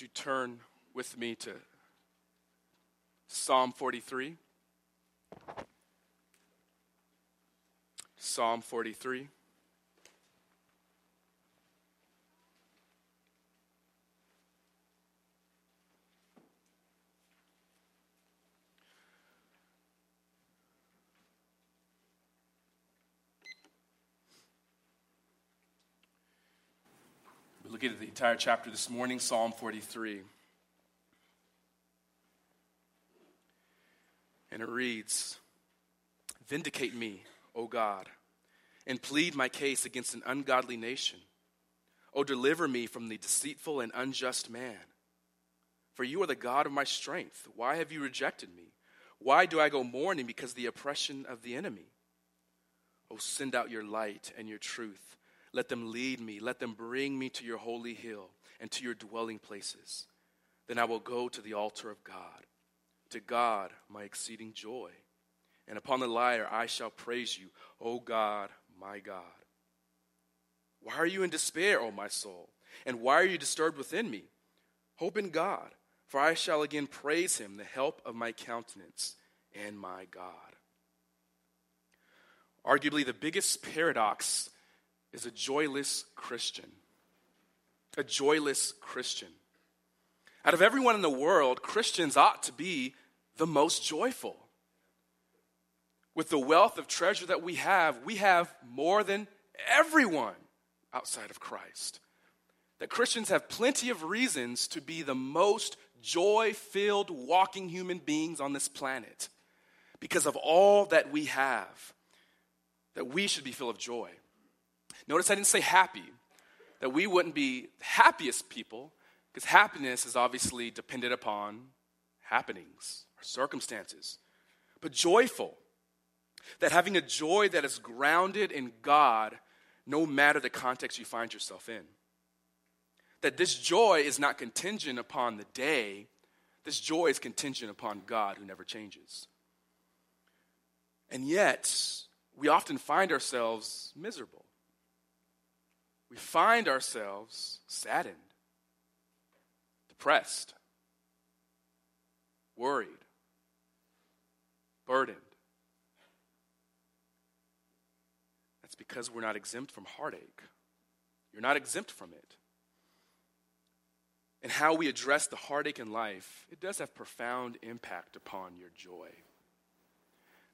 Would you turn with me to Psalm 43? Psalm 43. Entire chapter this morning, Psalm 43. And it reads Vindicate me, O God, and plead my case against an ungodly nation. O deliver me from the deceitful and unjust man. For you are the God of my strength. Why have you rejected me? Why do I go mourning because of the oppression of the enemy? O send out your light and your truth. Let them lead me. Let them bring me to your holy hill and to your dwelling places. Then I will go to the altar of God, to God, my exceeding joy. And upon the lyre I shall praise you, O God, my God. Why are you in despair, O my soul? And why are you disturbed within me? Hope in God, for I shall again praise him, the help of my countenance and my God. Arguably, the biggest paradox is a joyless Christian. A joyless Christian. Out of everyone in the world, Christians ought to be the most joyful. With the wealth of treasure that we have, we have more than everyone outside of Christ. That Christians have plenty of reasons to be the most joy filled walking human beings on this planet because of all that we have, that we should be full of joy. Notice I didn't say happy, that we wouldn't be happiest people because happiness is obviously dependent upon happenings or circumstances, but joyful. That having a joy that is grounded in God no matter the context you find yourself in. That this joy is not contingent upon the day, this joy is contingent upon God who never changes. And yet, we often find ourselves miserable. We find ourselves saddened, depressed, worried, burdened. That's because we're not exempt from heartache. You're not exempt from it. And how we address the heartache in life, it does have profound impact upon your joy.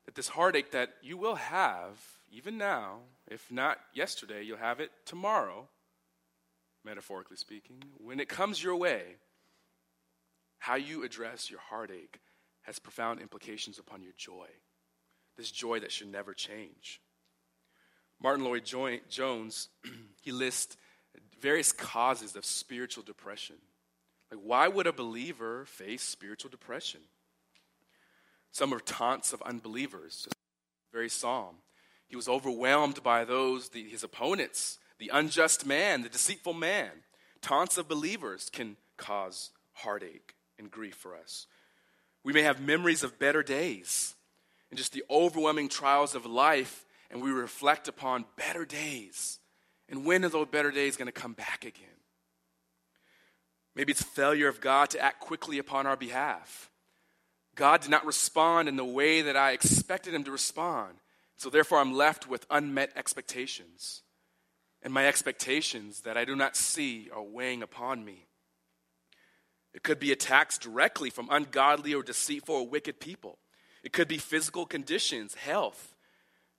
That this heartache that you will have, even now, if not yesterday, you'll have it tomorrow, metaphorically speaking. When it comes your way, how you address your heartache has profound implications upon your joy. This joy that should never change. Martyn Lloyd-Jones, he lists various causes of spiritual depression. Like, why would a believer face spiritual depression? Some are taunts of unbelievers. Very psalm. He was overwhelmed by those, the, his opponents, the unjust man, the deceitful man. Taunts of believers can cause heartache and grief for us. We may have memories of better days and just the overwhelming trials of life, and we reflect upon better days. And when are those better days going to come back again? Maybe it's failure of God to act quickly upon our behalf. God did not respond in the way that I expected him to respond. So therefore, I'm left with unmet expectations. And my expectations that I do not see are weighing upon me. It could be attacks directly from ungodly or deceitful or wicked people. It could be physical conditions, health.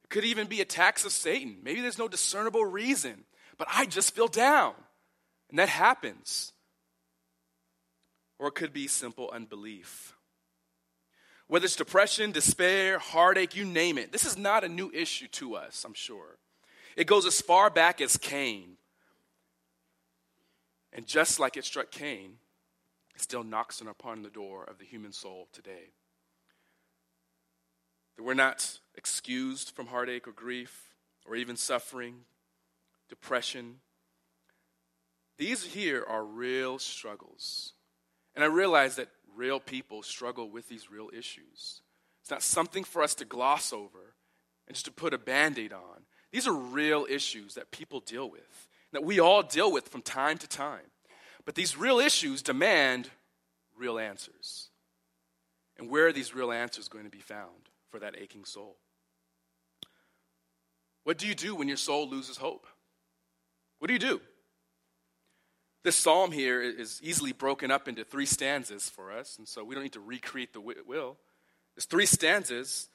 It could even be attacks of Satan. Maybe there's no discernible reason, but I just feel down. And that happens. Or it could be simple unbelief. Whether it's depression, despair, heartache, you name it, this is not a new issue to us, I'm sure. It goes as far back as Cain. And just like it struck Cain, it still knocks upon the door of the human soul today. That we're not excused from heartache or grief or even suffering, depression. These here are real struggles. And I realize that real people struggle with these real issues. It's not something for us to gloss over and just to put a band aid on. These are real issues that people deal with, that we all deal with from time to time. but these real issues demand real answers. And where are these real answers going to be found for that aching soul? What do you do when your soul loses hope? What do you do? This psalm here is easily broken up into three stanzas for us, and so we don't need to recreate the will. There's three stanzas,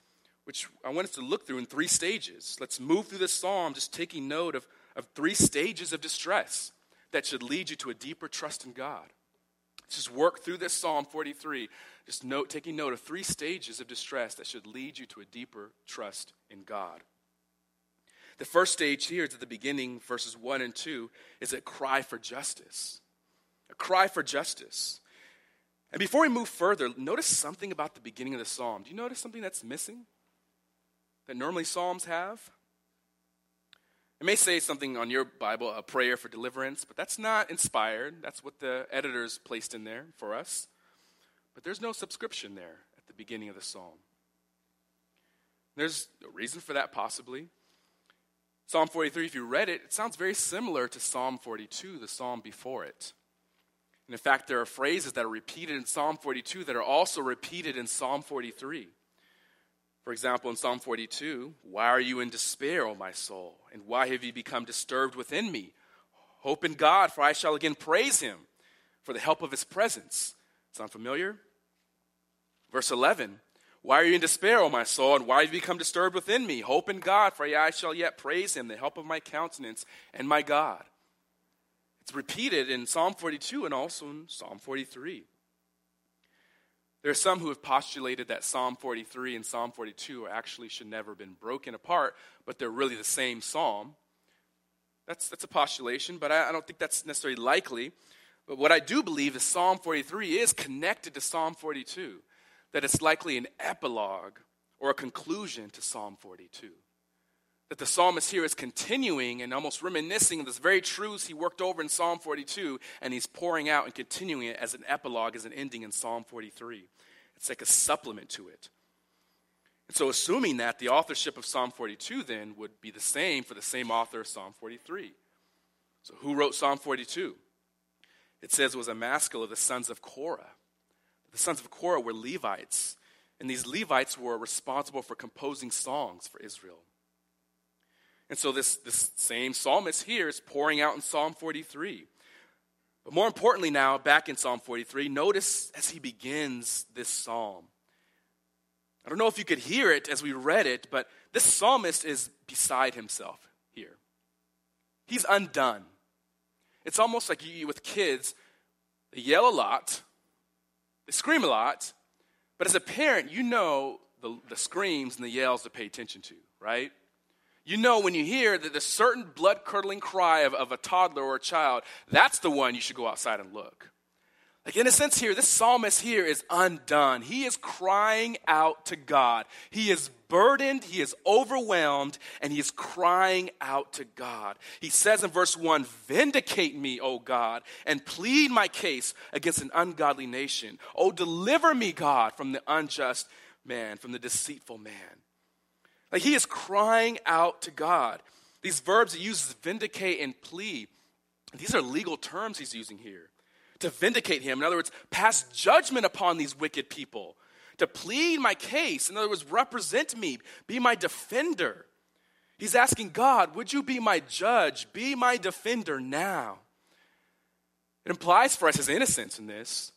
which I want us to look through in three stages. Let's move through this psalm just taking note of, of three stages of distress that should lead you to a deeper trust in God. Let's just work through this Psalm 43, just note, taking note of three stages of distress that should lead you to a deeper trust in God. The first stage here is at the beginning, verses 1 and 2, is a cry for justice. A cry for justice. And before we move further, notice something about the beginning of the psalm. Do you notice something that's missing that normally psalms have? It may say something on your Bible, a prayer for deliverance, but that's not inspired. That's what the editors placed in there for us. But there's no subscription there at the beginning of the psalm. There's a reason for that, possibly. Psalm 43, if you read it, it sounds very similar to Psalm 42, the psalm before it. And in fact, there are phrases that are repeated in Psalm 42 that are also repeated in Psalm 43. For example, in Psalm 42, why are you in despair, O my soul? And why have you become disturbed within me? Hope in God, for I shall again praise him for the help of his presence. Sound familiar? Verse 11, why are you in despair, O my soul? And why have you become disturbed within me? Hope in God, for I shall yet praise him, the help of my countenance and my God. It's repeated in Psalm 42 and also in Psalm 43. There are some who have postulated that Psalm 43 and Psalm 42 actually should never have been broken apart, but they're really the same psalm. That's, that's a postulation, but I, I don't think that's necessarily likely. But what I do believe is Psalm 43 is connected to Psalm 42 that it's likely an epilogue or a conclusion to Psalm 42. That the psalmist here is continuing and almost reminiscing of this very truths he worked over in Psalm 42, and he's pouring out and continuing it as an epilogue, as an ending in Psalm 43. It's like a supplement to it. And so, assuming that, the authorship of Psalm 42 then would be the same for the same author of Psalm 43. So, who wrote Psalm 42? It says it was a maskil of the sons of Korah. The sons of Korah were Levites, and these Levites were responsible for composing songs for Israel. And so this, this same psalmist here is pouring out in Psalm 43. But more importantly, now, back in Psalm 43, notice as he begins this psalm. I don't know if you could hear it as we read it, but this psalmist is beside himself here. He's undone. It's almost like you with kids, they yell a lot, scream a lot, but as a parent, you know the, the screams and the yells to pay attention to, right? You know when you hear that the certain blood curdling cry of, of a toddler or a child, that's the one you should go outside and look. Like, in a sense, here, this psalmist here is undone. He is crying out to God. He is burdened, he is overwhelmed, and he is crying out to God. He says in verse 1 Vindicate me, O God, and plead my case against an ungodly nation. Oh, deliver me, God, from the unjust man, from the deceitful man. Like, he is crying out to God. These verbs he uses, vindicate and plead, these are legal terms he's using here to vindicate him. In other words, pass judgment upon these wicked people, to plead my case. In other words, represent me, be my defender. He's asking God, Would you be my judge? Be my defender now. It implies for us his innocence in this,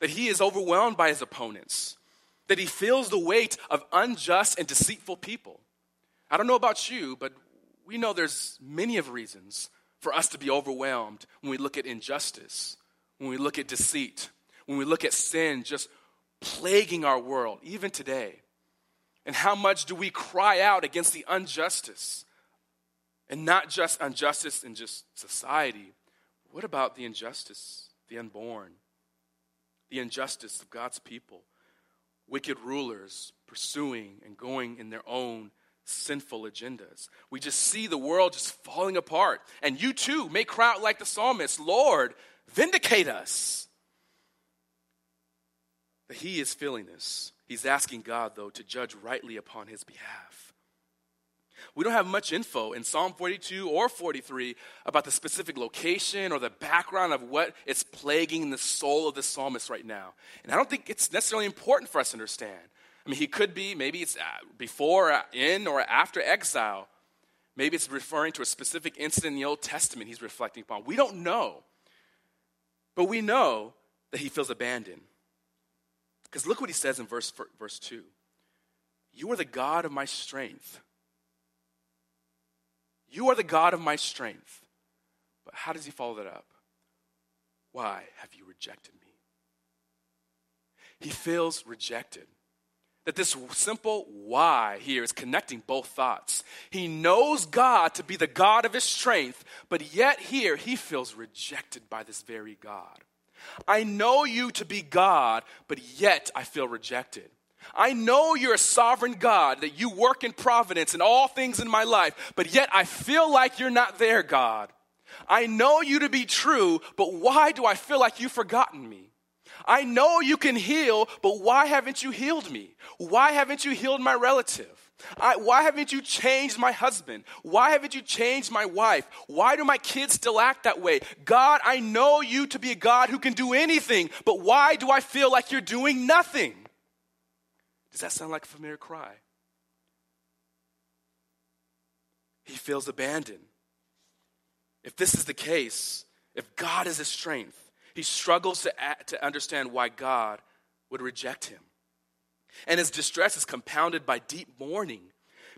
that he is overwhelmed by his opponents, that he feels the weight of unjust and deceitful people. I don't know about you, but we know there's many of reasons for us to be overwhelmed when we look at injustice when we look at deceit, when we look at sin just plaguing our world, even today. And how much do we cry out against the injustice? And not just injustice in just society. What about the injustice, the unborn, the injustice of God's people? Wicked rulers pursuing and going in their own sinful agendas. We just see the world just falling apart. And you too may cry out like the psalmist Lord, Vindicate us. But he is feeling this. He's asking God, though, to judge rightly upon his behalf. We don't have much info in Psalm 42 or 43 about the specific location or the background of what is plaguing the soul of the psalmist right now. And I don't think it's necessarily important for us to understand. I mean, he could be, maybe it's uh, before, uh, in, or after exile. Maybe it's referring to a specific incident in the Old Testament he's reflecting upon. We don't know. But we know that he feels abandoned. Because look what he says in verse, verse 2 You are the God of my strength. You are the God of my strength. But how does he follow that up? Why have you rejected me? He feels rejected. That this simple why here is connecting both thoughts. He knows God to be the God of his strength, but yet here he feels rejected by this very God. I know you to be God, but yet I feel rejected. I know you're a sovereign God, that you work in providence in all things in my life, but yet I feel like you're not there, God. I know you to be true, but why do I feel like you've forgotten me? I know you can heal, but why haven't you healed me? Why haven't you healed my relative? I, why haven't you changed my husband? Why haven't you changed my wife? Why do my kids still act that way? God, I know you to be a God who can do anything, but why do I feel like you're doing nothing? Does that sound like a familiar cry? He feels abandoned. If this is the case, if God is his strength, he struggles to, to understand why God would reject him. And his distress is compounded by deep mourning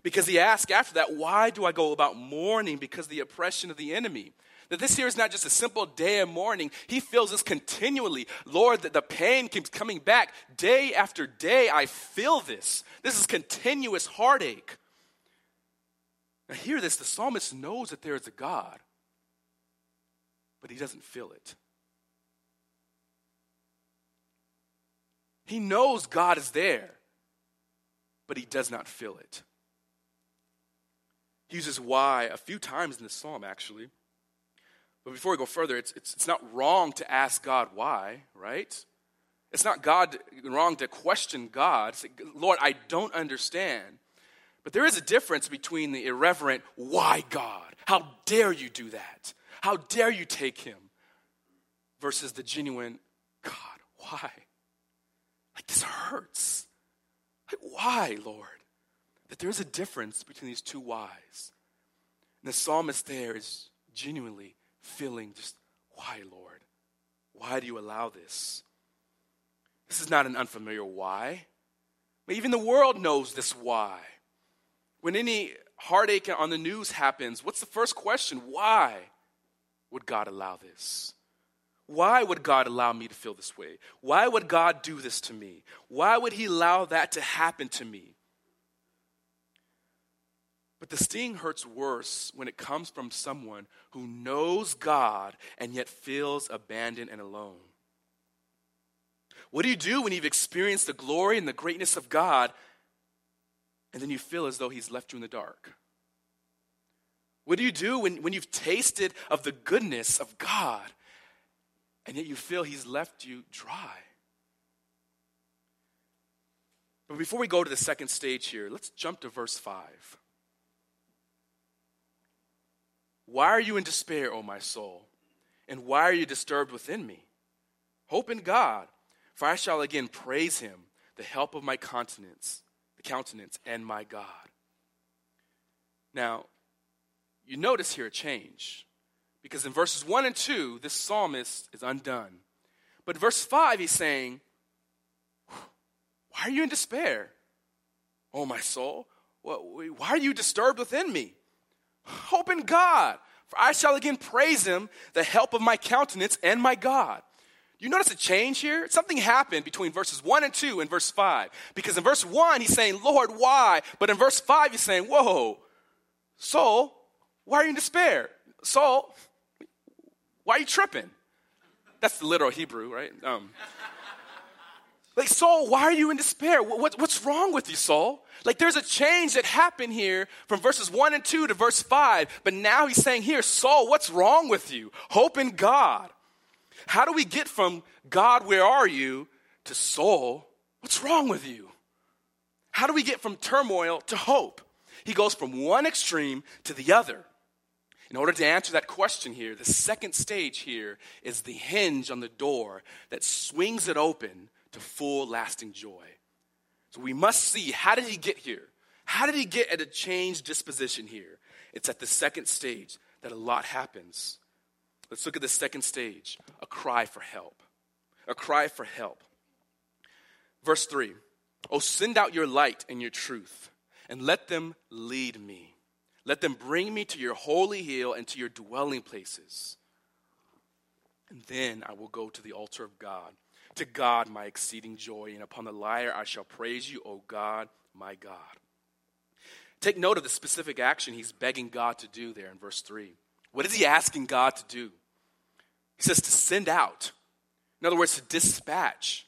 because he asks after that, Why do I go about mourning because of the oppression of the enemy? That this here is not just a simple day of mourning. He feels this continually. Lord, that the pain keeps coming back day after day. I feel this. This is continuous heartache. Now, hear this the psalmist knows that there is a God, but he doesn't feel it. He knows God is there, but he does not feel it. He uses why a few times in this psalm, actually. But before we go further, it's, it's, it's not wrong to ask God why, right? It's not God wrong to question God. Say, Lord, I don't understand. But there is a difference between the irreverent, why God? How dare you do that? How dare you take him? Versus the genuine, God, why? Like, this hurts. Like, why, Lord? That there is a difference between these two whys. And the psalmist there is genuinely feeling just, why, Lord? Why do you allow this? This is not an unfamiliar why. Even the world knows this why. When any heartache on the news happens, what's the first question? Why would God allow this? Why would God allow me to feel this way? Why would God do this to me? Why would He allow that to happen to me? But the sting hurts worse when it comes from someone who knows God and yet feels abandoned and alone. What do you do when you've experienced the glory and the greatness of God and then you feel as though He's left you in the dark? What do you do when, when you've tasted of the goodness of God and yet you feel he's left you dry. But before we go to the second stage here, let's jump to verse 5. Why are you in despair, O my soul? And why are you disturbed within me? Hope in God, for I shall again praise him, the help of my countenance, the countenance and my God. Now, you notice here a change. Because in verses 1 and 2, this psalmist is undone. But verse 5, he's saying, Why are you in despair? Oh, my soul, why are you disturbed within me? Hope in God, for I shall again praise him, the help of my countenance and my God. You notice a change here? Something happened between verses 1 and 2 and verse 5. Because in verse 1, he's saying, Lord, why? But in verse 5, he's saying, Whoa, soul, why are you in despair? Soul, why are you tripping? That's the literal Hebrew, right? Um, like, Saul, why are you in despair? What, what's wrong with you, Saul? Like, there's a change that happened here from verses 1 and 2 to verse 5. But now he's saying here, Saul, what's wrong with you? Hope in God. How do we get from God, where are you, to Saul, what's wrong with you? How do we get from turmoil to hope? He goes from one extreme to the other. In order to answer that question here, the second stage here is the hinge on the door that swings it open to full lasting joy. So we must see how did he get here? How did he get at a changed disposition here? It's at the second stage that a lot happens. Let's look at the second stage a cry for help. A cry for help. Verse 3 Oh, send out your light and your truth, and let them lead me. Let them bring me to your holy hill and to your dwelling places. And then I will go to the altar of God, to God my exceeding joy, and upon the lyre I shall praise you, O God, my God. Take note of the specific action he's begging God to do there in verse 3. What is he asking God to do? He says to send out. In other words, to dispatch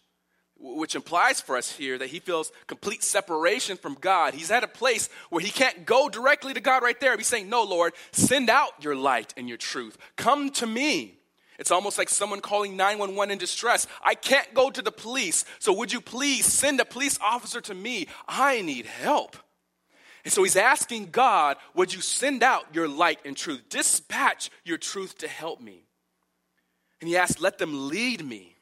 which implies for us here that he feels complete separation from God. He's at a place where he can't go directly to God right there. He's saying, No, Lord, send out your light and your truth. Come to me. It's almost like someone calling 911 in distress. I can't go to the police, so would you please send a police officer to me? I need help. And so he's asking God, Would you send out your light and truth? Dispatch your truth to help me. And he asks, Let them lead me.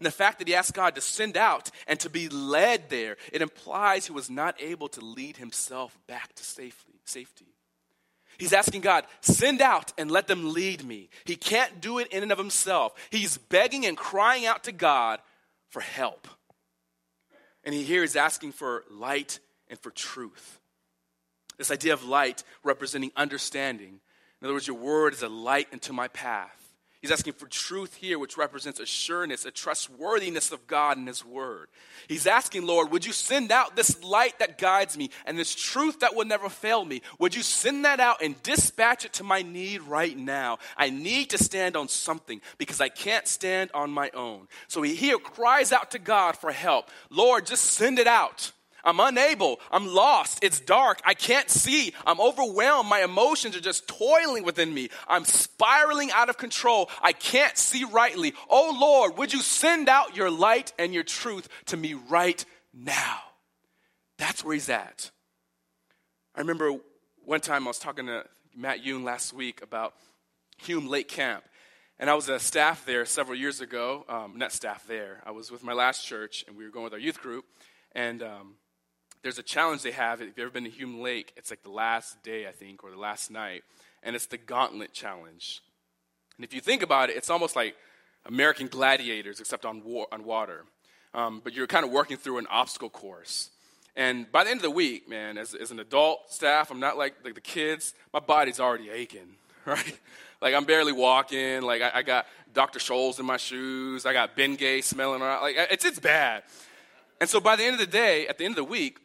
And the fact that he asked God to send out and to be led there, it implies he was not able to lead himself back to safety. safety. He's asking God, send out and let them lead me. He can't do it in and of himself. He's begging and crying out to God for help. And he here is asking for light and for truth. This idea of light representing understanding. In other words, your word is a light into my path. He's asking for truth here, which represents a sureness, a trustworthiness of God and His Word. He's asking, Lord, would you send out this light that guides me and this truth that will never fail me? Would you send that out and dispatch it to my need right now? I need to stand on something because I can't stand on my own. So he here cries out to God for help. Lord, just send it out. I'm unable. I'm lost. It's dark. I can't see. I'm overwhelmed. My emotions are just toiling within me. I'm spiraling out of control. I can't see rightly. Oh Lord, would you send out your light and your truth to me right now? That's where he's at. I remember one time I was talking to Matt Yoon last week about Hume Lake Camp. And I was a staff there several years ago. Um, not staff there. I was with my last church, and we were going with our youth group. And um, there's a challenge they have. If you've ever been to Hume Lake, it's like the last day, I think, or the last night, and it's the Gauntlet Challenge. And if you think about it, it's almost like American Gladiators, except on, war, on water. Um, but you're kind of working through an obstacle course. And by the end of the week, man, as, as an adult staff, I'm not like, like the kids, my body's already aching, right? Like I'm barely walking. Like I, I got Dr. Scholl's in my shoes. I got Bengay smelling around. Like it's, it's bad. And so by the end of the day, at the end of the week,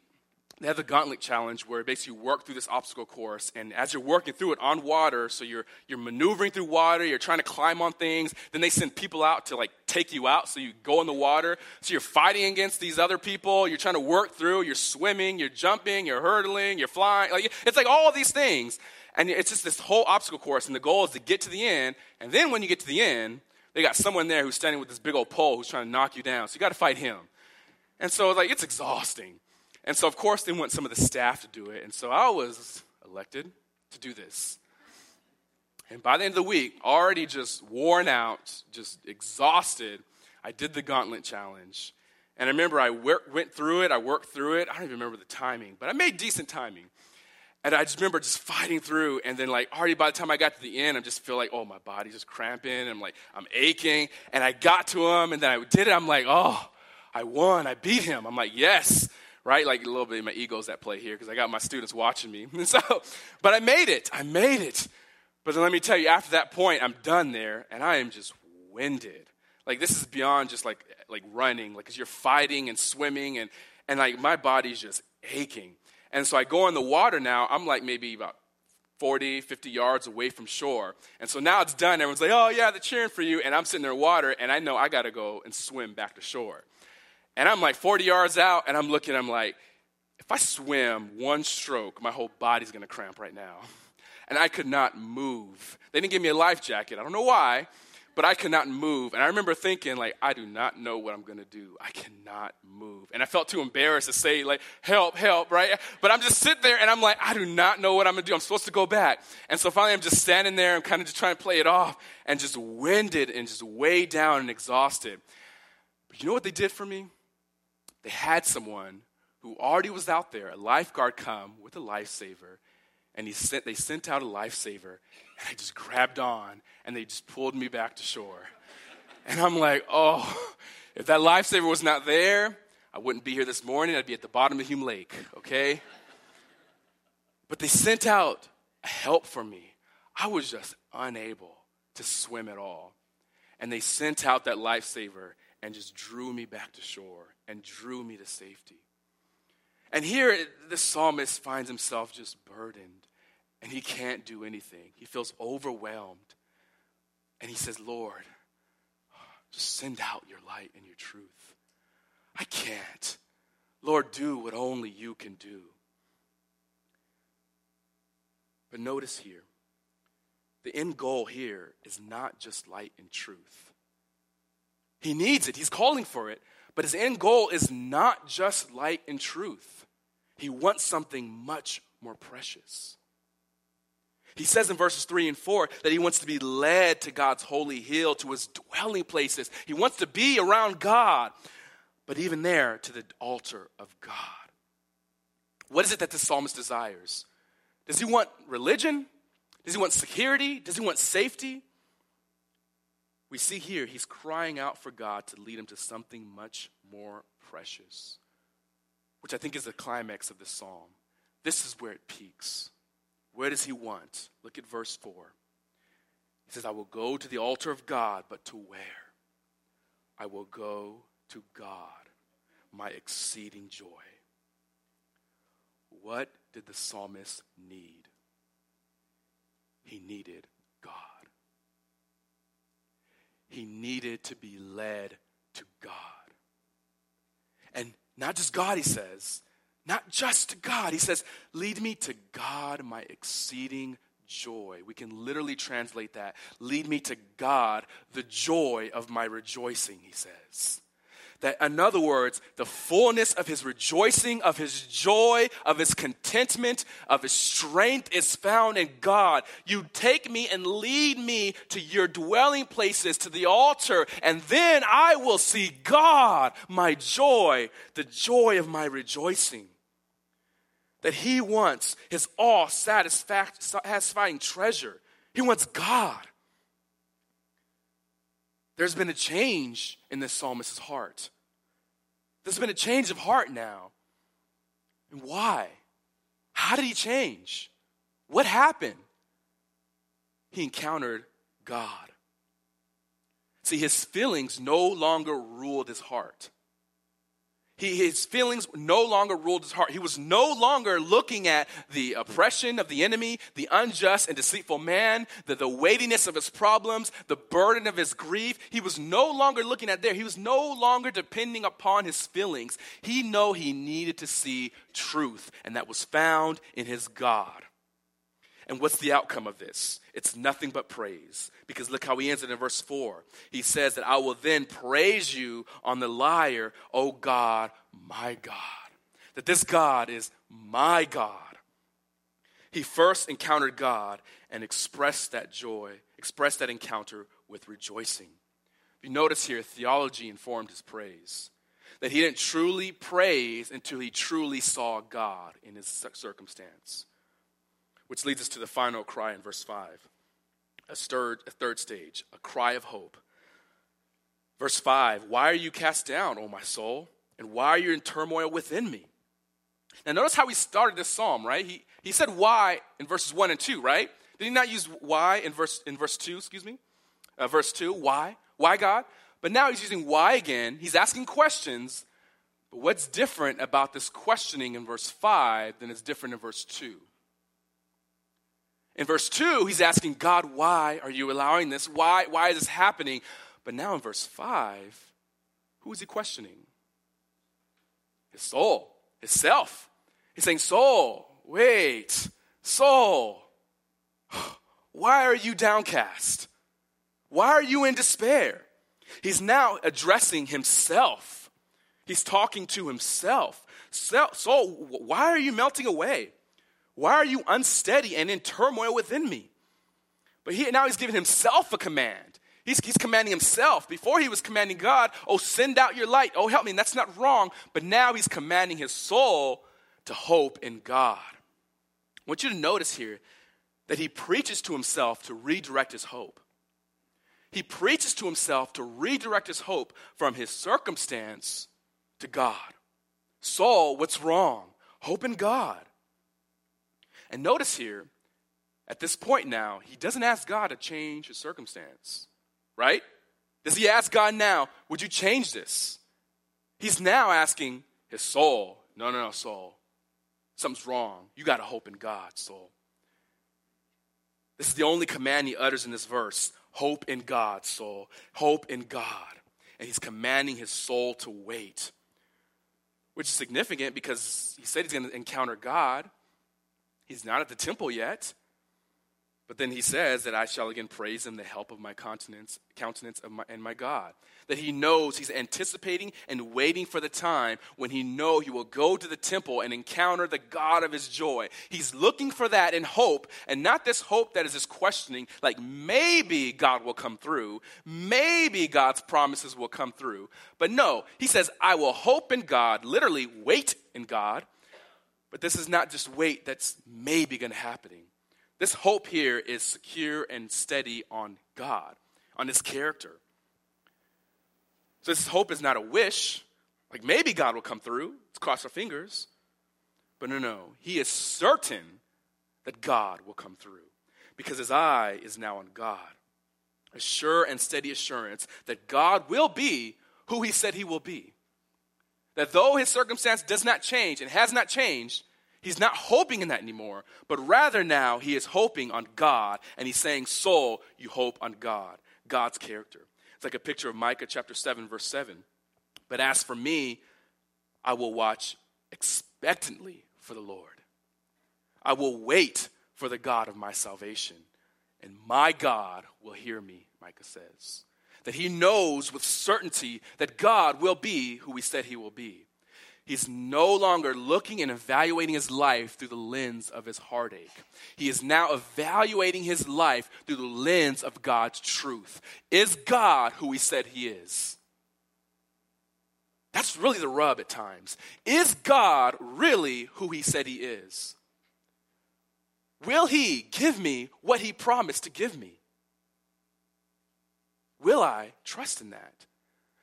they have the gauntlet challenge where basically you work through this obstacle course and as you're working through it on water so you're, you're maneuvering through water you're trying to climb on things then they send people out to like take you out so you go in the water. So you're fighting against these other people you're trying to work through you're swimming you're jumping you're hurdling you're flying like it's like all these things. And it's just this whole obstacle course and the goal is to get to the end and then when you get to the end they got someone there who's standing with this big old pole who's trying to knock you down. So you got to fight him. And so like it's exhausting and so, of course, they want some of the staff to do it. And so I was elected to do this. And by the end of the week, already just worn out, just exhausted, I did the gauntlet challenge. And I remember I went through it, I worked through it. I don't even remember the timing, but I made decent timing. And I just remember just fighting through. And then, like, already by the time I got to the end, I just feel like, oh, my body's just cramping. I'm like, I'm aching. And I got to him, and then I did it. I'm like, oh, I won. I beat him. I'm like, yes right? Like a little bit of my ego's at play here because I got my students watching me. And so, but I made it. I made it. But then let me tell you, after that point, I'm done there and I am just winded. Like this is beyond just like like running, like because you're fighting and swimming and and like my body's just aching. And so I go in the water now. I'm like maybe about 40, 50 yards away from shore. And so now it's done. Everyone's like, oh, yeah, they're cheering for you. And I'm sitting there in water, and I know I got to go and swim back to shore. And I'm like 40 yards out, and I'm looking, I'm like, if I swim one stroke, my whole body's gonna cramp right now. And I could not move. They didn't give me a life jacket. I don't know why, but I could not move. And I remember thinking, like, I do not know what I'm to do. I cannot move. And I felt too embarrassed to say, like, help, help, right? But I'm just sitting there and I'm like, I do not know what I'm to do. I'm supposed to go back. And so finally I'm just standing there. I'm kind of just trying to play it off and just winded and just way down and exhausted. But you know what they did for me? They had someone who already was out there, a lifeguard come with a lifesaver, and he sent, they sent out a lifesaver, and I just grabbed on, and they just pulled me back to shore. And I'm like, oh, if that lifesaver was not there, I wouldn't be here this morning. I'd be at the bottom of Hume Lake, okay? But they sent out help for me. I was just unable to swim at all. And they sent out that lifesaver and just drew me back to shore and drew me to safety. And here, the psalmist finds himself just burdened and he can't do anything. He feels overwhelmed. And he says, Lord, just send out your light and your truth. I can't. Lord, do what only you can do. But notice here, the end goal here is not just light and truth. He needs it, he's calling for it, but his end goal is not just light and truth. He wants something much more precious. He says in verses 3 and 4 that he wants to be led to God's holy hill, to his dwelling places. He wants to be around God, but even there, to the altar of God. What is it that the psalmist desires? Does he want religion? Does he want security? Does he want safety? We see here he's crying out for God to lead him to something much more precious which I think is the climax of the psalm. This is where it peaks. Where does he want? Look at verse 4. He says, I will go to the altar of God, but to where? I will go to God, my exceeding joy. What did the psalmist need? He needed. He needed to be led to God. And not just God, he says. Not just to God. He says, Lead me to God, my exceeding joy. We can literally translate that. Lead me to God, the joy of my rejoicing, he says. That, in other words, the fullness of his rejoicing, of his joy, of his contentment, of his strength is found in God. You take me and lead me to your dwelling places, to the altar, and then I will see God, my joy, the joy of my rejoicing. That he wants his all satisfying treasure. He wants God. There's been a change in this psalmist's heart. There's been a change of heart now. And why? How did he change? What happened? He encountered God. See, his feelings no longer ruled his heart. He, his feelings no longer ruled his heart. He was no longer looking at the oppression of the enemy, the unjust and deceitful man, the, the weightiness of his problems, the burden of his grief. He was no longer looking at there. He was no longer depending upon his feelings. He knew he needed to see truth, and that was found in his God. And what's the outcome of this? It's nothing but praise. Because look how he ends it in verse 4. He says that I will then praise you on the lyre, O God, my God. That this God is my God. He first encountered God and expressed that joy, expressed that encounter with rejoicing. You notice here, theology informed his praise. That he didn't truly praise until he truly saw God in his circumstance. Which leads us to the final cry in verse 5. A third, a third stage, a cry of hope. Verse 5 Why are you cast down, O my soul? And why are you in turmoil within me? Now, notice how he started this psalm, right? He, he said why in verses 1 and 2, right? Did he not use why in verse, in verse 2, excuse me? Uh, verse 2, why? Why God? But now he's using why again. He's asking questions. But what's different about this questioning in verse 5 than is different in verse 2? In verse 2, he's asking God, why are you allowing this? Why, why is this happening? But now in verse 5, who is he questioning? His soul, his self. He's saying, Soul, wait, soul, why are you downcast? Why are you in despair? He's now addressing himself. He's talking to himself. So, why are you melting away? Why are you unsteady and in turmoil within me? But he, now he's giving himself a command. He's, he's commanding himself. Before he was commanding God, oh, send out your light. Oh, help me. And that's not wrong. But now he's commanding his soul to hope in God. I want you to notice here that he preaches to himself to redirect his hope. He preaches to himself to redirect his hope from his circumstance to God. Saul, what's wrong? Hope in God. And notice here, at this point now, he doesn't ask God to change his circumstance, right? Does he ask God now, would you change this? He's now asking his soul, no, no, no, soul. Something's wrong. You got to hope in God, soul. This is the only command he utters in this verse hope in God, soul. Hope in God. And he's commanding his soul to wait, which is significant because he said he's going to encounter God. He's not at the temple yet. But then he says that I shall again praise him, the help of my countenance, countenance of my, and my God. That he knows he's anticipating and waiting for the time when he know he will go to the temple and encounter the God of his joy. He's looking for that in hope, and not this hope that is just questioning, like maybe God will come through, maybe God's promises will come through. But no, he says, I will hope in God, literally wait in God. But this is not just wait that's maybe going to happen. This hope here is secure and steady on God, on His character. So this hope is not a wish, like maybe God will come through. Let's cross our fingers. But no, no. He is certain that God will come through because his eye is now on God. A sure and steady assurance that God will be who he said he will be. That though his circumstance does not change and has not changed, He's not hoping in that anymore, but rather now he is hoping on God, and he's saying, Soul, you hope on God, God's character. It's like a picture of Micah chapter 7, verse 7. But as for me, I will watch expectantly for the Lord. I will wait for the God of my salvation, and my God will hear me, Micah says. That he knows with certainty that God will be who he said he will be. He's no longer looking and evaluating his life through the lens of his heartache. He is now evaluating his life through the lens of God's truth. Is God who he said he is? That's really the rub at times. Is God really who he said he is? Will he give me what he promised to give me? Will I trust in that?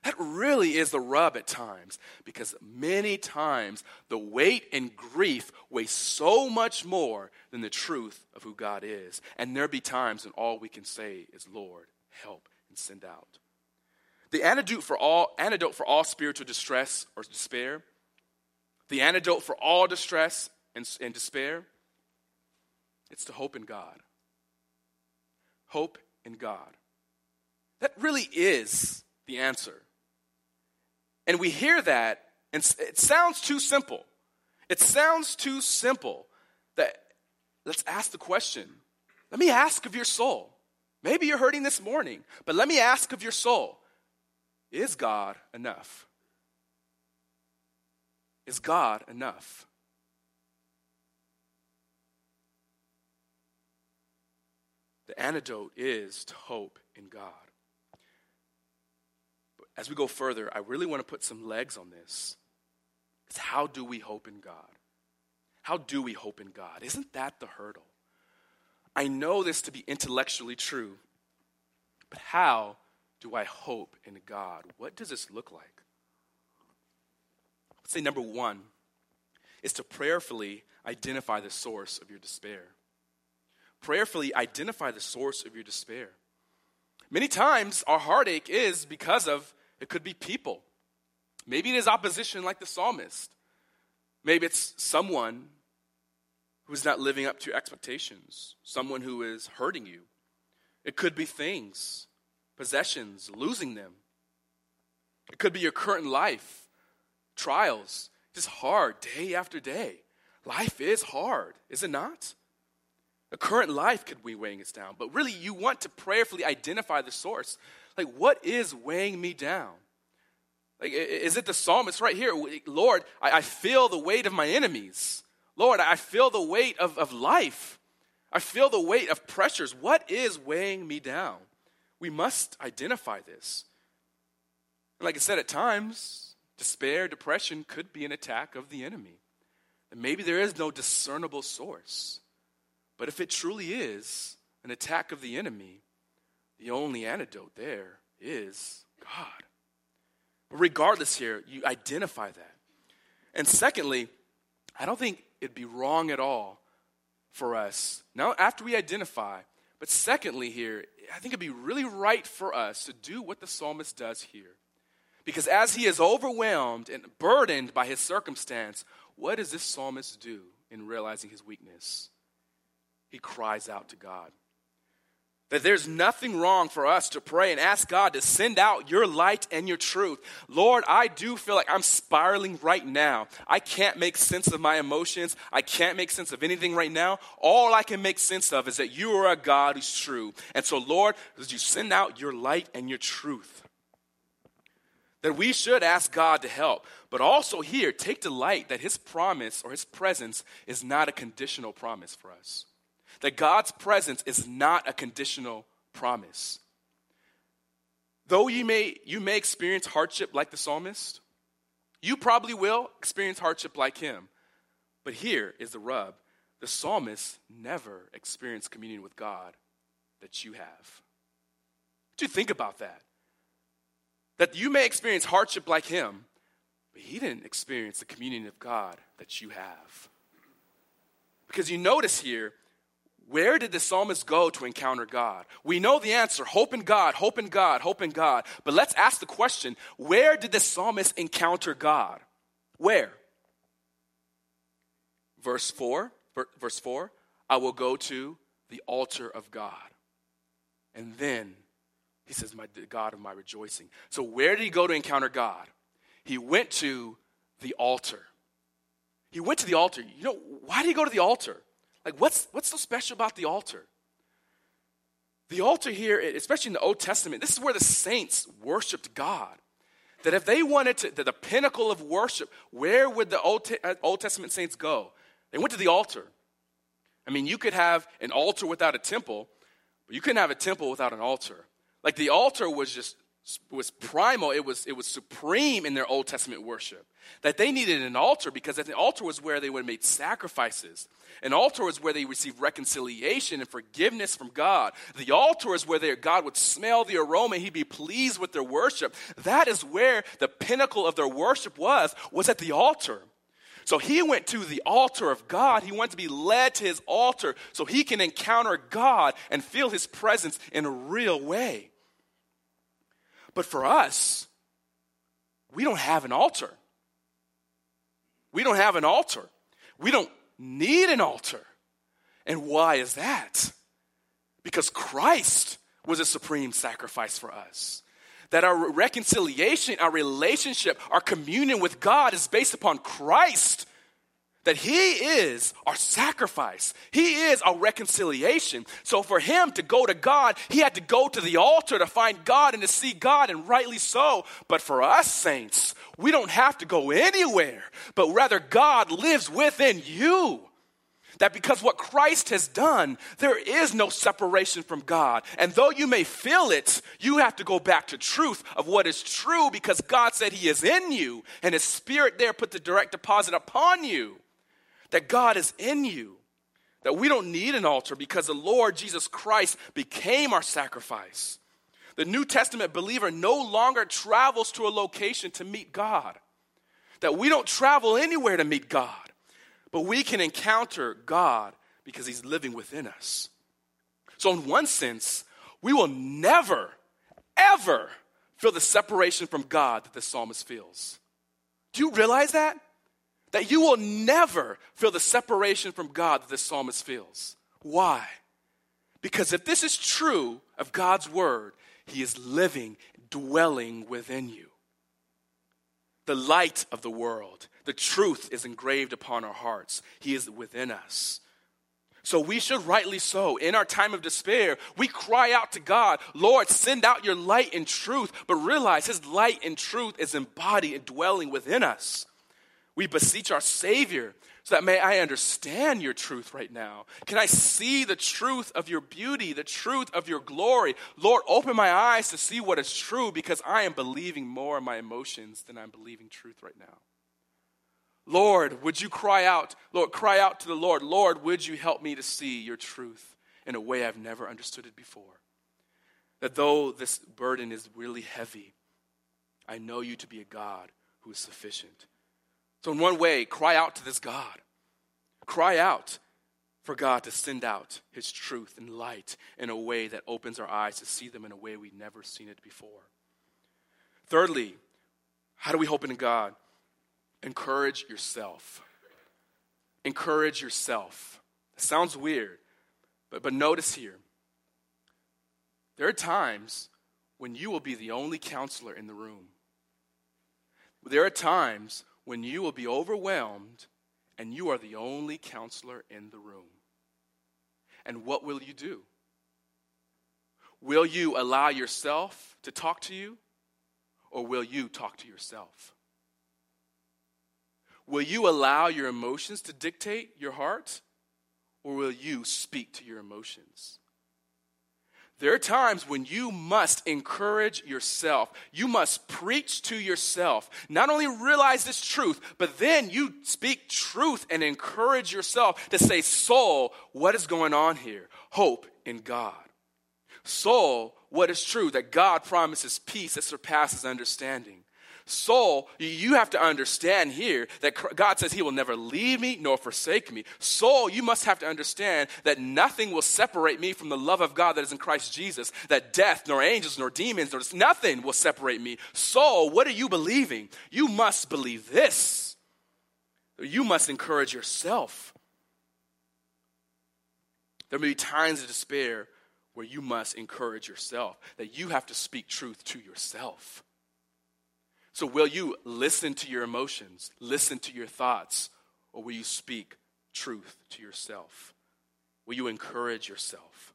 That really is the rub at times because many times the weight and grief weigh so much more than the truth of who God is. And there be times when all we can say is, Lord, help and send out. The antidote for all, antidote for all spiritual distress or despair, the antidote for all distress and, and despair, it's to hope in God. Hope in God. That really is the answer. And we hear that, and it sounds too simple. It sounds too simple that let's ask the question. Let me ask of your soul. Maybe you're hurting this morning, but let me ask of your soul Is God enough? Is God enough? The antidote is to hope in God as we go further, I really want to put some legs on this. It's how do we hope in God? How do we hope in God? Isn't that the hurdle? I know this to be intellectually true, but how do I hope in God? What does this look like? Let's say number one is to prayerfully identify the source of your despair. Prayerfully identify the source of your despair. Many times, our heartache is because of it could be people. Maybe it is opposition like the psalmist. Maybe it's someone who's not living up to your expectations, someone who is hurting you. It could be things, possessions, losing them. It could be your current life, trials, just hard day after day. Life is hard, is it not? The current life could be weighing us down. But really, you want to prayerfully identify the source. Like, what is weighing me down? Like, is it the psalmist right here? Lord, I, I feel the weight of my enemies. Lord, I feel the weight of, of life. I feel the weight of pressures. What is weighing me down? We must identify this. And like I said, at times, despair, depression could be an attack of the enemy. And maybe there is no discernible source. But if it truly is an attack of the enemy, the only antidote there is God. But regardless, here, you identify that. And secondly, I don't think it'd be wrong at all for us. Now, after we identify, but secondly, here, I think it'd be really right for us to do what the psalmist does here. Because as he is overwhelmed and burdened by his circumstance, what does this psalmist do in realizing his weakness? He cries out to God. That there's nothing wrong for us to pray and ask God to send out your light and your truth. Lord, I do feel like I'm spiraling right now. I can't make sense of my emotions. I can't make sense of anything right now. All I can make sense of is that you are a God who's true. And so, Lord, as you send out your light and your truth, that we should ask God to help. But also here, take delight that his promise or his presence is not a conditional promise for us that God's presence is not a conditional promise. Though you may, you may experience hardship like the psalmist, you probably will experience hardship like him. But here is the rub the psalmist never experienced communion with God that you have. Do you think about that? That you may experience hardship like him, but he didn't experience the communion of God that you have. Because you notice here, where did the psalmist go to encounter God? We know the answer hope in God, hope in God, hope in God. But let's ask the question where did the psalmist encounter God? Where? Verse 4, verse 4, I will go to the altar of God. And then he says, My God of my rejoicing. So where did he go to encounter God? He went to the altar. He went to the altar. You know, why did he go to the altar? Like, what's, what's so special about the altar? The altar here, especially in the Old Testament, this is where the saints worshiped God. That if they wanted to, the, the pinnacle of worship, where would the Old, uh, Old Testament saints go? They went to the altar. I mean, you could have an altar without a temple, but you couldn't have a temple without an altar. Like the altar was just was primal, it was, it was supreme in their Old Testament worship. That they needed an altar because the altar was where they would have made sacrifices. An altar was where they received reconciliation and forgiveness from God. The altar is where their, God would smell the aroma, he'd be pleased with their worship. That is where the pinnacle of their worship was, was at the altar. So he went to the altar of God. He wanted to be led to his altar so he can encounter God and feel his presence in a real way. But for us, we don't have an altar. We don't have an altar. We don't need an altar. And why is that? Because Christ was a supreme sacrifice for us. That our reconciliation, our relationship, our communion with God is based upon Christ that He is our sacrifice. He is our reconciliation. So for Him to go to God, He had to go to the altar to find God and to see God, and rightly so. But for us, saints, we don't have to go anywhere, but rather God lives within you. That because what Christ has done, there is no separation from God. And though you may feel it, you have to go back to truth of what is true because God said He is in you and His Spirit there put the direct deposit upon you that God is in you, that we don't need an altar because the Lord Jesus Christ became our sacrifice. The New Testament believer no longer travels to a location to meet God, that we don't travel anywhere to meet God, but we can encounter God because He's living within us. So, in one sense, we will never, ever feel the separation from God that the psalmist feels. Do you realize that? That you will never feel the separation from God that this psalmist feels. Why? Because if this is true of God's word, He is living, dwelling within you. The light of the world, the truth is engraved upon our hearts. He is within us. So we should rightly so, in our time of despair, we cry out to God, Lord, send out your light and truth, but realize his light and truth is embodied and dwelling within us. We beseech our Savior so that may I understand your truth right now. Can I see the truth of your beauty, the truth of your glory? Lord, open my eyes to see what is true because I am believing more in my emotions than I'm believing truth right now. Lord, would you cry out? Lord, cry out to the Lord. Lord, would you help me to see your truth in a way I've never understood it before? That though this burden is really heavy, I know you to be a God who is sufficient. So, in one way, cry out to this God. Cry out for God to send out his truth and light in a way that opens our eyes to see them in a way we've never seen it before. Thirdly, how do we hope in God? encourage yourself. Encourage yourself. It sounds weird, but, but notice here there are times when you will be the only counselor in the room. There are times when you will be overwhelmed and you are the only counselor in the room. And what will you do? Will you allow yourself to talk to you, or will you talk to yourself? Will you allow your emotions to dictate your heart, or will you speak to your emotions? There are times when you must encourage yourself. You must preach to yourself. Not only realize this truth, but then you speak truth and encourage yourself to say, Soul, what is going on here? Hope in God. Soul, what is true? That God promises peace that surpasses understanding. Soul, you have to understand here that God says He will never leave me nor forsake me. Soul, you must have to understand that nothing will separate me from the love of God that is in Christ Jesus, that death, nor angels, nor demons, nor nothing will separate me. Soul, what are you believing? You must believe this. You must encourage yourself. There may be times of despair where you must encourage yourself, that you have to speak truth to yourself. So, will you listen to your emotions, listen to your thoughts, or will you speak truth to yourself? Will you encourage yourself?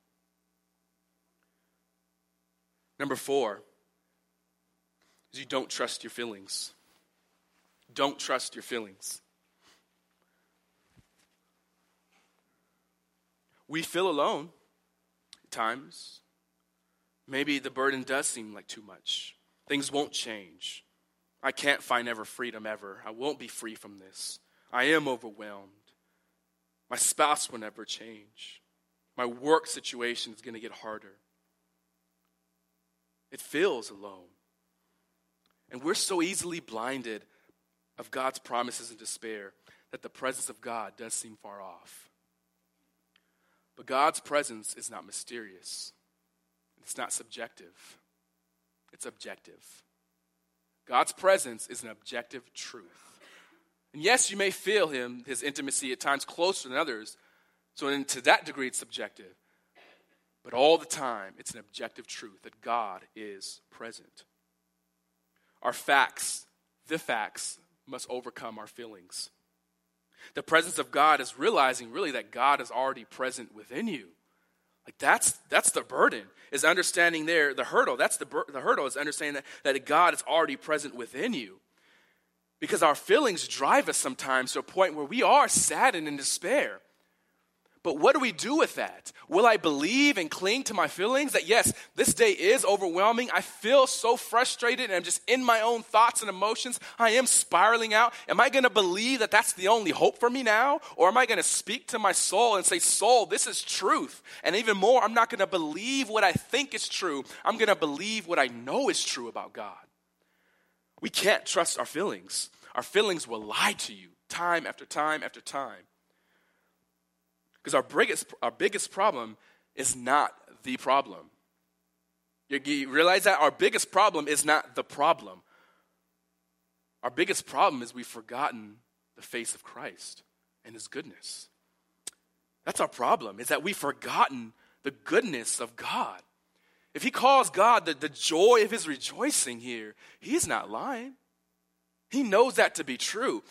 Number four is you don't trust your feelings. Don't trust your feelings. We feel alone at times. Maybe the burden does seem like too much. Things won't change. I can't find ever freedom ever. I won't be free from this. I am overwhelmed. My spouse will never change. My work situation is going to get harder. It feels alone. And we're so easily blinded of God's promises and despair that the presence of God does seem far off. But God's presence is not mysterious, it's not subjective, it's objective. God's presence is an objective truth. And yes, you may feel him, his intimacy at times closer than others. So, to that degree, it's subjective. But all the time, it's an objective truth that God is present. Our facts, the facts, must overcome our feelings. The presence of God is realizing really that God is already present within you. Like that's that's the burden is understanding there the hurdle. That's the the hurdle is understanding that, that God is already present within you. Because our feelings drive us sometimes to a point where we are saddened and despair. But what do we do with that? Will I believe and cling to my feelings that yes, this day is overwhelming? I feel so frustrated and I'm just in my own thoughts and emotions. I am spiraling out. Am I going to believe that that's the only hope for me now? Or am I going to speak to my soul and say, Soul, this is truth? And even more, I'm not going to believe what I think is true. I'm going to believe what I know is true about God. We can't trust our feelings. Our feelings will lie to you time after time after time. Because our biggest, our biggest problem is not the problem. You, you realize that? Our biggest problem is not the problem. Our biggest problem is we've forgotten the face of Christ and his goodness. That's our problem, is that we've forgotten the goodness of God. If he calls God the, the joy of his rejoicing here, he's not lying. He knows that to be true.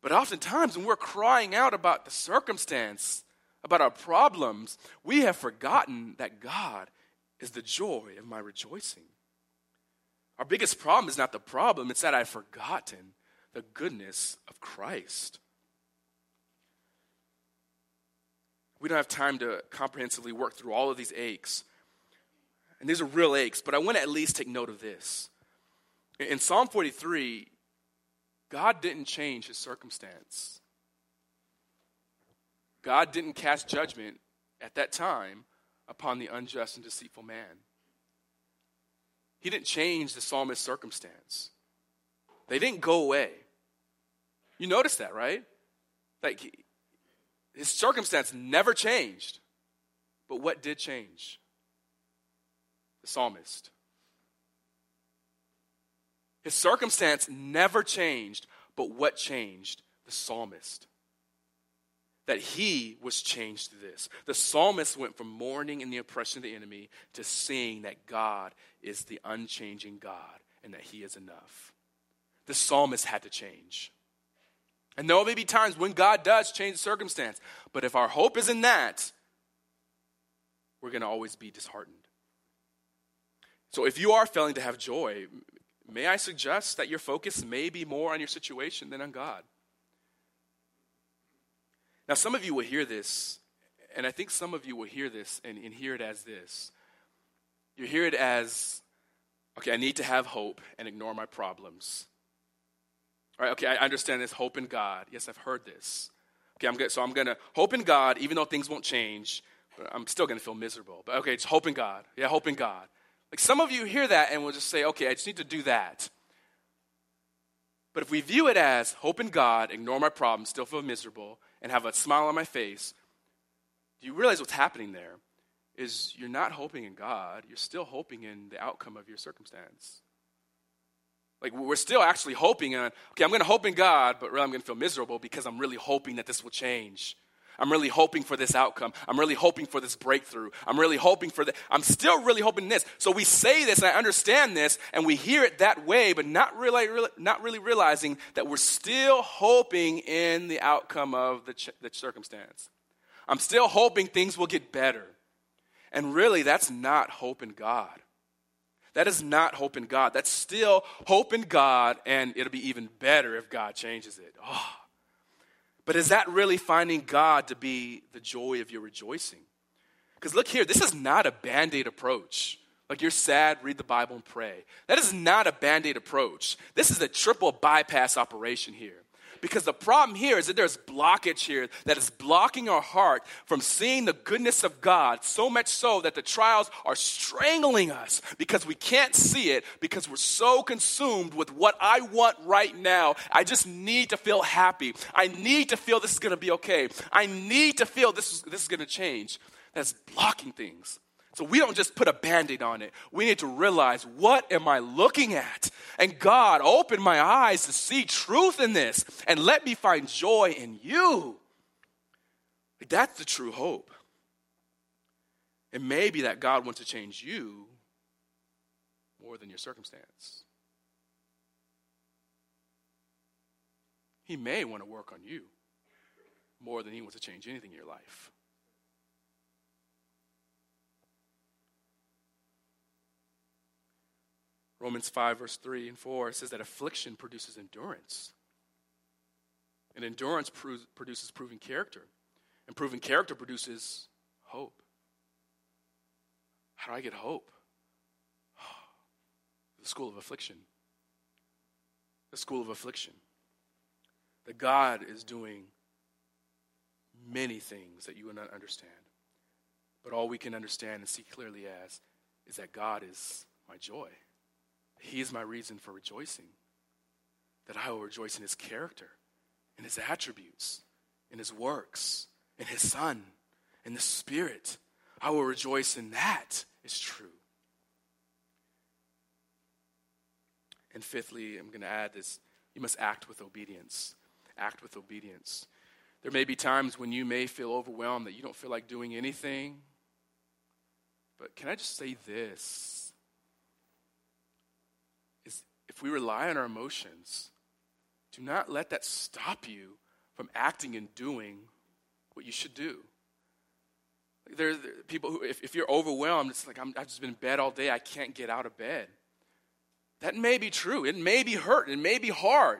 But oftentimes, when we're crying out about the circumstance, about our problems, we have forgotten that God is the joy of my rejoicing. Our biggest problem is not the problem, it's that I've forgotten the goodness of Christ. We don't have time to comprehensively work through all of these aches. And these are real aches, but I want to at least take note of this. In Psalm 43, God didn't change his circumstance. God didn't cast judgment at that time upon the unjust and deceitful man. He didn't change the psalmist's circumstance. They didn't go away. You notice that, right? Like his circumstance never changed. But what did change? The psalmist. His circumstance never changed, but what changed? The psalmist. That he was changed through this. The psalmist went from mourning in the oppression of the enemy to seeing that God is the unchanging God and that he is enough. The psalmist had to change. And there may be times when God does change the circumstance, but if our hope is in that, we're going to always be disheartened. So if you are failing to have joy, may I suggest that your focus may be more on your situation than on God. Now, some of you will hear this, and I think some of you will hear this and, and hear it as this. You hear it as, okay, I need to have hope and ignore my problems. All right, okay, I understand this hope in God. Yes, I've heard this. Okay, I'm good. So I'm to hope in God, even though things won't change, I'm still to feel miserable. But okay, it's hope in God. Yeah, hope in God. Like some of you hear that and will just say, okay, I just need to do that. But if we view it as hope in God, ignore my problems, still feel miserable, and have a smile on my face, do you realize what's happening there? Is you're not hoping in God, you're still hoping in the outcome of your circumstance. Like we're still actually hoping on, okay, I'm going to hope in God, but really I'm going to feel miserable because I'm really hoping that this will change. I'm really hoping for this outcome. I'm really hoping for this breakthrough. I'm really hoping for that. I'm still really hoping this. So we say this, and I understand this, and we hear it that way, but not really, really not really realizing that we're still hoping in the outcome of the, ch- the circumstance. I'm still hoping things will get better. And really, that's not hope in God. That is not hope in God. That's still hope in God, and it'll be even better if God changes it. Oh, but is that really finding God to be the joy of your rejoicing? Because look here, this is not a band aid approach. Like you're sad, read the Bible and pray. That is not a band aid approach. This is a triple bypass operation here. Because the problem here is that there's blockage here that is blocking our heart from seeing the goodness of God, so much so that the trials are strangling us because we can't see it because we're so consumed with what I want right now. I just need to feel happy. I need to feel this is going to be okay. I need to feel this is, this is going to change. That's blocking things. So we don't just put a band aid on it. We need to realize what am I looking at? And God, open my eyes to see truth in this and let me find joy in you. That's the true hope. It may be that God wants to change you more than your circumstance. He may want to work on you more than he wants to change anything in your life. Romans 5, verse 3 and 4 says that affliction produces endurance. And endurance produces proven character. And proven character produces hope. How do I get hope? the school of affliction. The school of affliction. That God is doing many things that you will not understand. But all we can understand and see clearly as is that God is my joy. He is my reason for rejoicing. That I will rejoice in his character, in his attributes, in his works, in his Son, in the Spirit. I will rejoice in that is true. And fifthly, I'm going to add this you must act with obedience. Act with obedience. There may be times when you may feel overwhelmed that you don't feel like doing anything. But can I just say this? If we rely on our emotions, do not let that stop you from acting and doing what you should do. There, are people who, if, if you're overwhelmed, it's like, I'm, I've just been in bed all day, I can't get out of bed. That may be true. It may be hurt. It may be hard.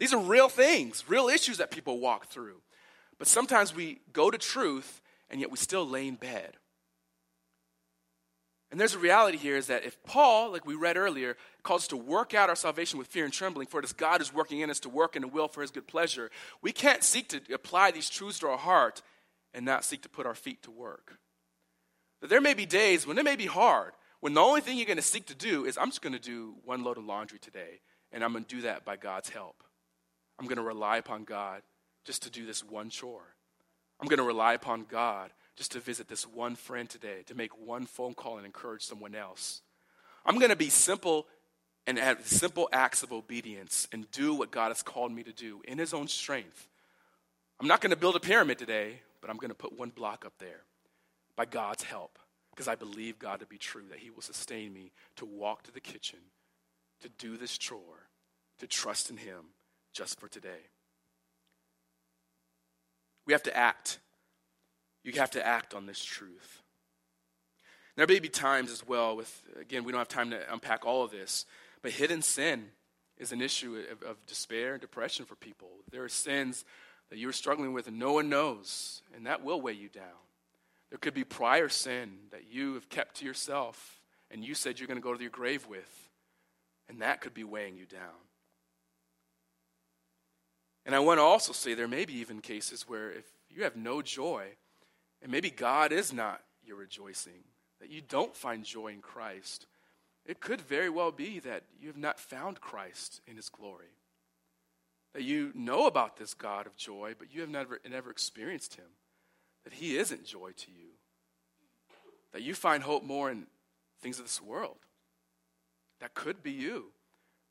These are real things, real issues that people walk through. But sometimes we go to truth and yet we still lay in bed. And there's a reality here is that if Paul, like we read earlier, calls us to work out our salvation with fear and trembling, for it is God who's working in us to work in the will for his good pleasure, we can't seek to apply these truths to our heart and not seek to put our feet to work. But there may be days when it may be hard, when the only thing you're going to seek to do is, I'm just going to do one load of laundry today, and I'm going to do that by God's help. I'm going to rely upon God just to do this one chore. I'm going to rely upon God just to visit this one friend today, to make one phone call and encourage someone else. I'm going to be simple and have simple acts of obedience and do what God has called me to do in His own strength. I'm not going to build a pyramid today, but I'm going to put one block up there by God's help because I believe God to be true, that He will sustain me to walk to the kitchen, to do this chore, to trust in Him just for today. We have to act you have to act on this truth. There may be times as well with, again, we don't have time to unpack all of this, but hidden sin is an issue of, of despair and depression for people. There are sins that you're struggling with and no one knows, and that will weigh you down. There could be prior sin that you have kept to yourself and you said you're going to go to your grave with, and that could be weighing you down. And I want to also say there may be even cases where if you have no joy, and maybe God is not your rejoicing, that you don't find joy in Christ. It could very well be that you have not found Christ in his glory. That you know about this God of joy, but you have never, never experienced him. That he isn't joy to you. That you find hope more in things of this world. That could be you.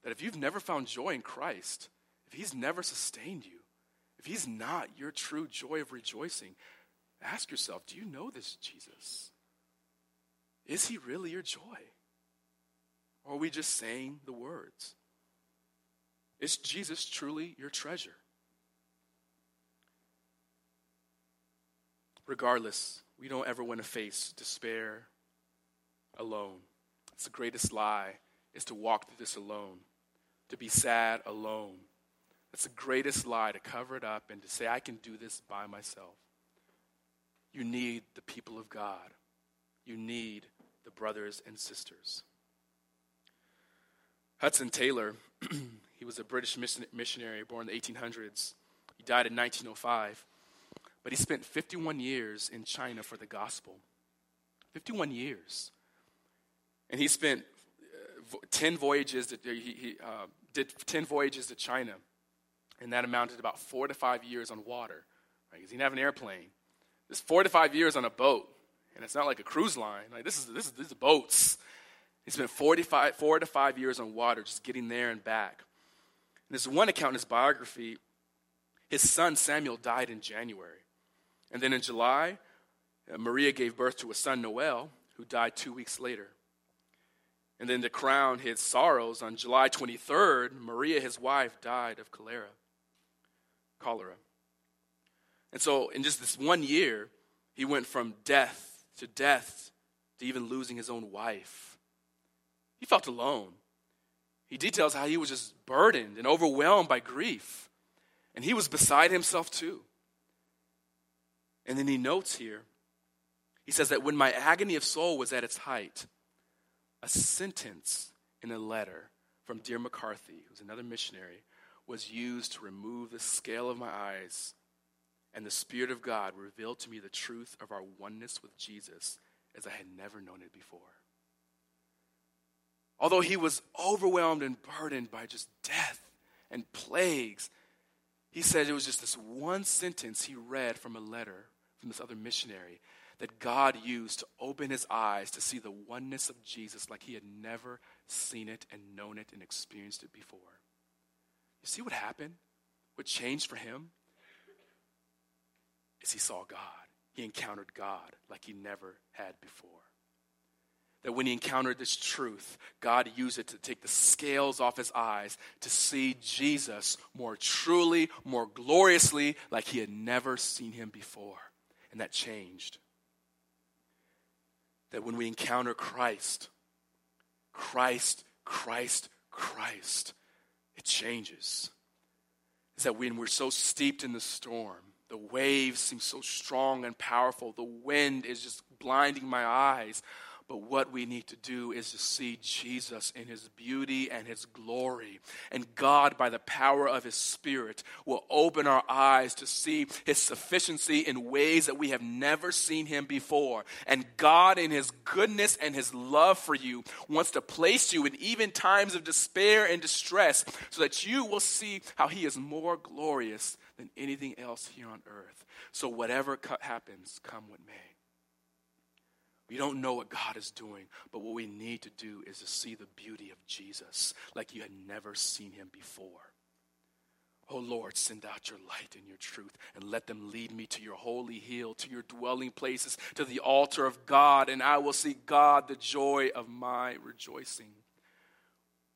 That if you've never found joy in Christ, if he's never sustained you, if he's not your true joy of rejoicing, Ask yourself do you know this Jesus? Is he really your joy? Or are we just saying the words? Is Jesus truly your treasure? Regardless, we don't ever want to face despair alone. It's the greatest lie is to walk through this alone, to be sad alone. That's the greatest lie to cover it up and to say, I can do this by myself. You need the people of God. You need the brothers and sisters. Hudson Taylor, he was a British missionary born in the 1800s. He died in 1905. But he spent 51 years in China for the gospel. 51 years. And he spent uh, 10 voyages, to, he, he uh, did 10 voyages to China. And that amounted to about four to five years on water. Right? He didn't have an airplane. This four to five years on a boat, and it's not like a cruise line. Like this is this is, this is boats. He spent 45, four to five years on water, just getting there and back. And there's one account in his biography. His son Samuel died in January, and then in July, uh, Maria gave birth to a son Noel, who died two weeks later. And then to crown his sorrows, on July 23rd, Maria, his wife, died of cholera. Cholera. And so, in just this one year, he went from death to death to even losing his own wife. He felt alone. He details how he was just burdened and overwhelmed by grief. And he was beside himself too. And then he notes here he says that when my agony of soul was at its height, a sentence in a letter from dear McCarthy, who's another missionary, was used to remove the scale of my eyes and the Spirit of God revealed to me the truth of our oneness with Jesus as I had never known it before. Although he was overwhelmed and burdened by just death and plagues, he said it was just this one sentence he read from a letter from this other missionary that God used to open his eyes to see the oneness of Jesus like he had never seen it and known it and experienced it before. You see what happened? What changed for him? Is he saw God. He encountered God like he never had before. That when he encountered this truth, God used it to take the scales off his eyes to see Jesus more truly, more gloriously, like he had never seen him before. And that changed. that when we encounter Christ, Christ, Christ, Christ, it changes. Is that when we're so steeped in the storm, the waves seem so strong and powerful, the wind is just blinding my eyes. But what we need to do is to see Jesus in his beauty and his glory. And God, by the power of his Spirit, will open our eyes to see his sufficiency in ways that we have never seen him before. And God, in his goodness and his love for you, wants to place you in even times of despair and distress so that you will see how he is more glorious than anything else here on earth. So, whatever happens, come what may. We don't know what God is doing, but what we need to do is to see the beauty of Jesus like you had never seen him before. Oh Lord, send out your light and your truth and let them lead me to your holy hill, to your dwelling places, to the altar of God, and I will see God, the joy of my rejoicing.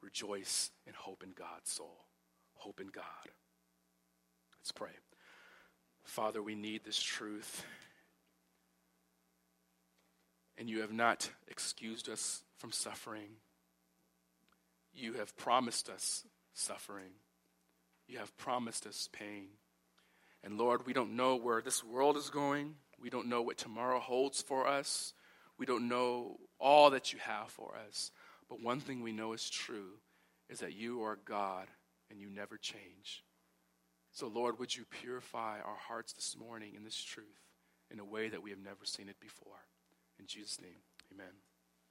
Rejoice and hope in God's soul. Hope in God. Let's pray. Father, we need this truth and you have not excused us from suffering. You have promised us suffering. You have promised us pain. And Lord, we don't know where this world is going. We don't know what tomorrow holds for us. We don't know all that you have for us. But one thing we know is true is that you are God and you never change. So, Lord, would you purify our hearts this morning in this truth in a way that we have never seen it before? In Jesus' name, amen.